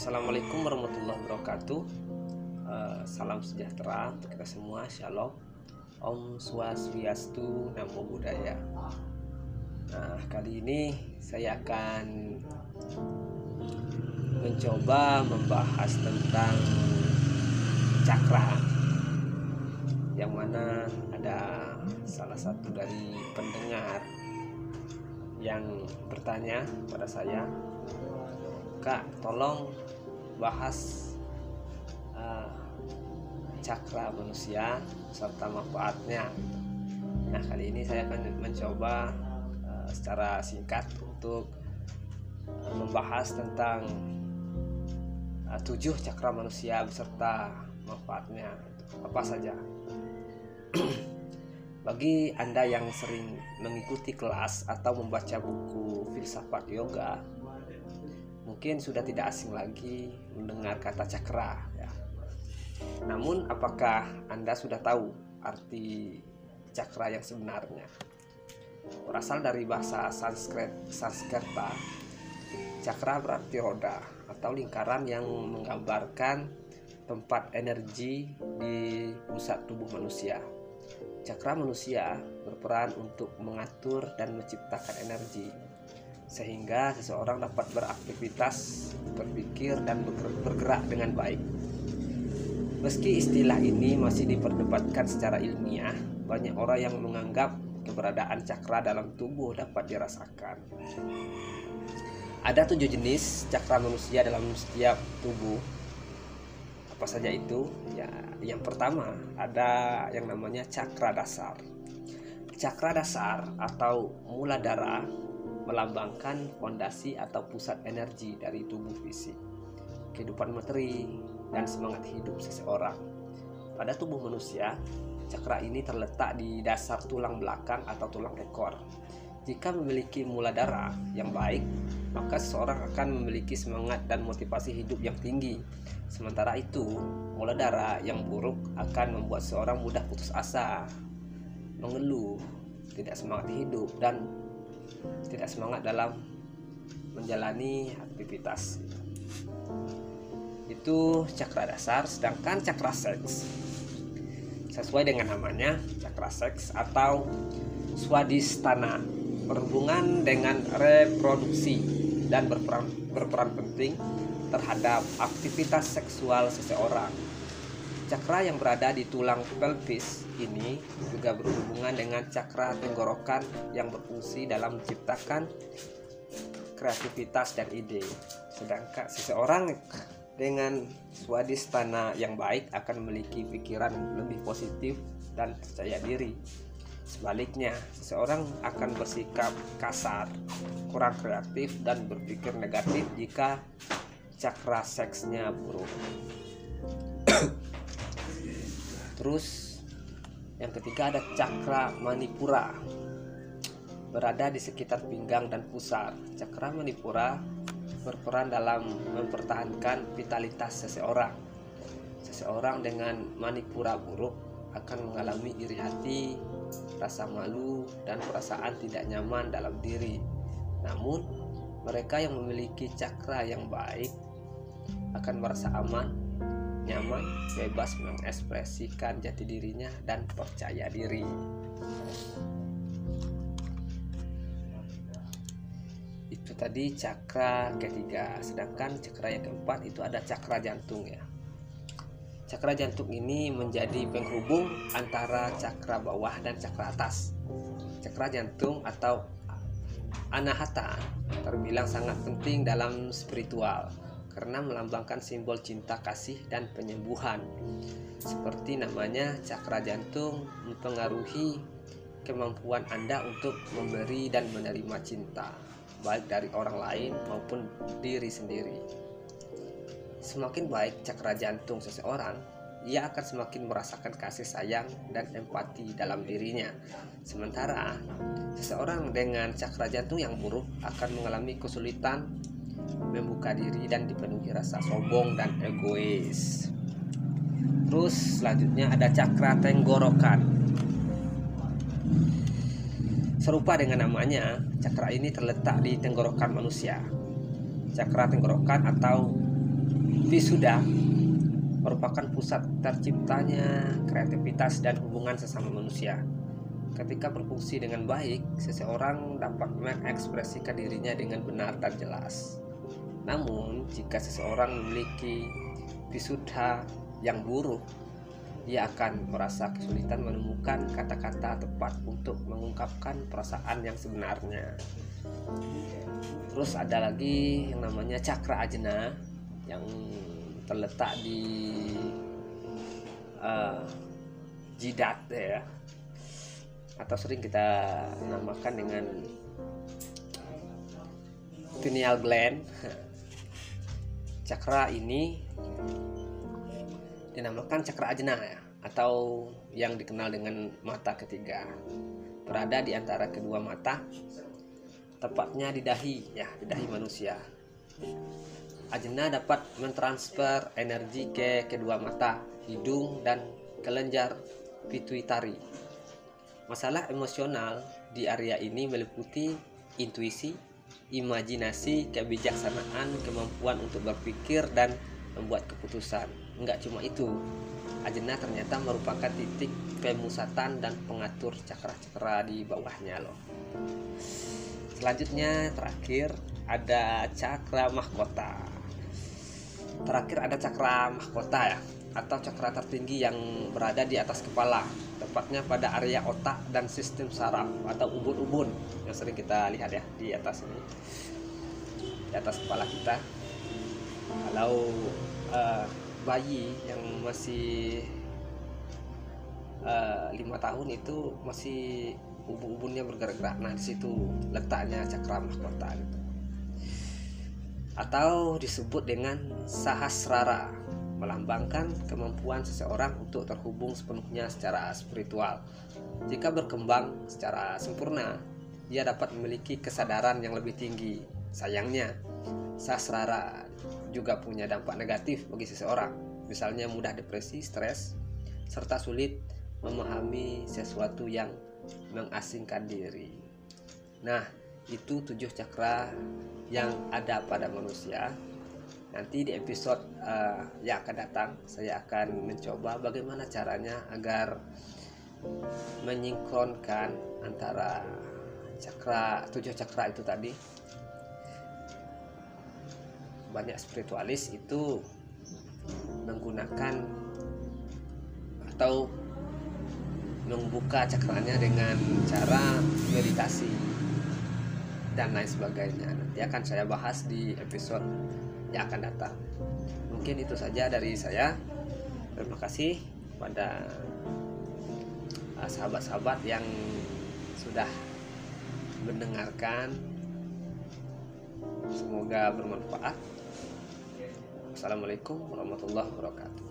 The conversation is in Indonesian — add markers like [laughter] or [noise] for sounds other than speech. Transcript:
Assalamualaikum warahmatullahi wabarakatuh. Uh, salam sejahtera untuk kita semua. Shalom. Om Swastiastu, Namo Buddhaya. Nah, kali ini saya akan mencoba membahas tentang cakra yang mana ada salah satu dari pendengar yang bertanya pada saya Kak tolong bahas uh, cakra manusia serta manfaatnya. Nah kali ini saya akan mencoba uh, secara singkat untuk uh, membahas tentang uh, tujuh cakra manusia beserta manfaatnya. Apa saja? [clears throat] Bagi Anda yang sering mengikuti kelas atau membaca buku filsafat yoga mungkin sudah tidak asing lagi mendengar kata cakra ya. Namun apakah Anda sudah tahu arti cakra yang sebenarnya? Berasal dari bahasa Sanskrit Sanskerta. Cakra berarti roda atau lingkaran yang menggambarkan tempat energi di pusat tubuh manusia. Cakra manusia berperan untuk mengatur dan menciptakan energi sehingga seseorang dapat beraktivitas, berpikir, dan bergerak dengan baik. Meski istilah ini masih diperdebatkan secara ilmiah, banyak orang yang menganggap keberadaan cakra dalam tubuh dapat dirasakan. Ada tujuh jenis cakra manusia dalam setiap tubuh. Apa saja itu? Ya, yang pertama ada yang namanya cakra dasar. Cakra dasar atau mula darah melambangkan fondasi atau pusat energi dari tubuh fisik, kehidupan materi, dan semangat hidup seseorang. Pada tubuh manusia, cakra ini terletak di dasar tulang belakang atau tulang ekor. Jika memiliki mula darah yang baik, maka seseorang akan memiliki semangat dan motivasi hidup yang tinggi. Sementara itu, mula darah yang buruk akan membuat seorang mudah putus asa, mengeluh, tidak semangat hidup, dan tidak semangat dalam menjalani aktivitas. Itu cakra dasar sedangkan cakra seks sesuai dengan namanya cakra seks atau swadhisthana berhubungan dengan reproduksi dan berperan, berperan penting terhadap aktivitas seksual seseorang Cakra yang berada di tulang pelvis ini juga berhubungan dengan cakra tenggorokan yang berfungsi dalam menciptakan kreativitas dan ide. Sedangkan seseorang dengan swadhisthana yang baik akan memiliki pikiran lebih positif dan percaya diri. Sebaliknya, seseorang akan bersikap kasar, kurang kreatif, dan berpikir negatif jika cakra seksnya buruk. Terus yang ketiga ada cakra manipura berada di sekitar pinggang dan pusar. Cakra manipura berperan dalam mempertahankan vitalitas seseorang. Seseorang dengan manipura buruk akan mengalami iri hati, rasa malu, dan perasaan tidak nyaman dalam diri. Namun, mereka yang memiliki cakra yang baik akan merasa aman nyaman, bebas mengekspresikan jati dirinya dan percaya diri. Itu tadi cakra ketiga, sedangkan cakra yang keempat itu ada cakra jantung ya. Cakra jantung ini menjadi penghubung antara cakra bawah dan cakra atas. Cakra jantung atau anahata terbilang sangat penting dalam spiritual karena melambangkan simbol cinta kasih dan penyembuhan. Seperti namanya, cakra jantung mempengaruhi kemampuan Anda untuk memberi dan menerima cinta, baik dari orang lain maupun diri sendiri. Semakin baik cakra jantung seseorang, ia akan semakin merasakan kasih sayang dan empati dalam dirinya. Sementara seseorang dengan cakra jantung yang buruk akan mengalami kesulitan membuka diri dan dipenuhi rasa sombong dan egois. Terus selanjutnya ada cakra tenggorokan. Serupa dengan namanya, cakra ini terletak di tenggorokan manusia. Cakra tenggorokan atau Visuda merupakan pusat terciptanya kreativitas dan hubungan sesama manusia. Ketika berfungsi dengan baik, seseorang dapat mengekspresikan dirinya dengan benar dan jelas. Namun, jika seseorang memiliki visuda yang buruk, ia akan merasa kesulitan menemukan kata-kata tepat untuk mengungkapkan perasaan yang sebenarnya. Terus ada lagi yang namanya cakra ajna yang terletak di uh, jidat ya atau sering kita namakan dengan pineal gland [laughs] cakra ini dinamakan cakra ajna ya atau yang dikenal dengan mata ketiga. Berada di antara kedua mata tepatnya di dahi ya di dahi manusia. Ajna dapat mentransfer energi ke kedua mata hidung dan kelenjar pituitari. Masalah emosional di area ini meliputi intuisi, imajinasi, kebijaksanaan, kemampuan untuk berpikir dan membuat keputusan. Enggak cuma itu, ajna ternyata merupakan titik pemusatan dan pengatur cakra-cakra di bawahnya loh. Selanjutnya terakhir ada cakra mahkota. Terakhir ada cakra mahkota ya atau cakra tertinggi yang berada di atas kepala tepatnya pada area otak dan sistem saraf atau ubun-ubun yang sering kita lihat ya di atas ini di atas kepala kita. Kalau uh, bayi yang masih uh, lima tahun itu masih ubun-ubunnya bergerak-gerak. Nah di situ letaknya cakra mahkota gitu. atau disebut dengan sahasrara melambangkan kemampuan seseorang untuk terhubung sepenuhnya secara spiritual. Jika berkembang secara sempurna, ia dapat memiliki kesadaran yang lebih tinggi. Sayangnya, sasrara juga punya dampak negatif bagi seseorang, misalnya mudah depresi, stres, serta sulit memahami sesuatu yang mengasingkan diri. Nah, itu tujuh cakra yang ada pada manusia nanti di episode uh, yang akan datang saya akan mencoba bagaimana caranya agar menyingkronkan antara cakra tujuh cakra itu tadi. Banyak spiritualis itu menggunakan atau membuka cakranya dengan cara meditasi dan lain sebagainya. Nanti akan saya bahas di episode yang akan datang. Mungkin itu saja dari saya. Terima kasih pada uh, sahabat-sahabat yang sudah mendengarkan. Semoga bermanfaat. Assalamualaikum warahmatullahi wabarakatuh.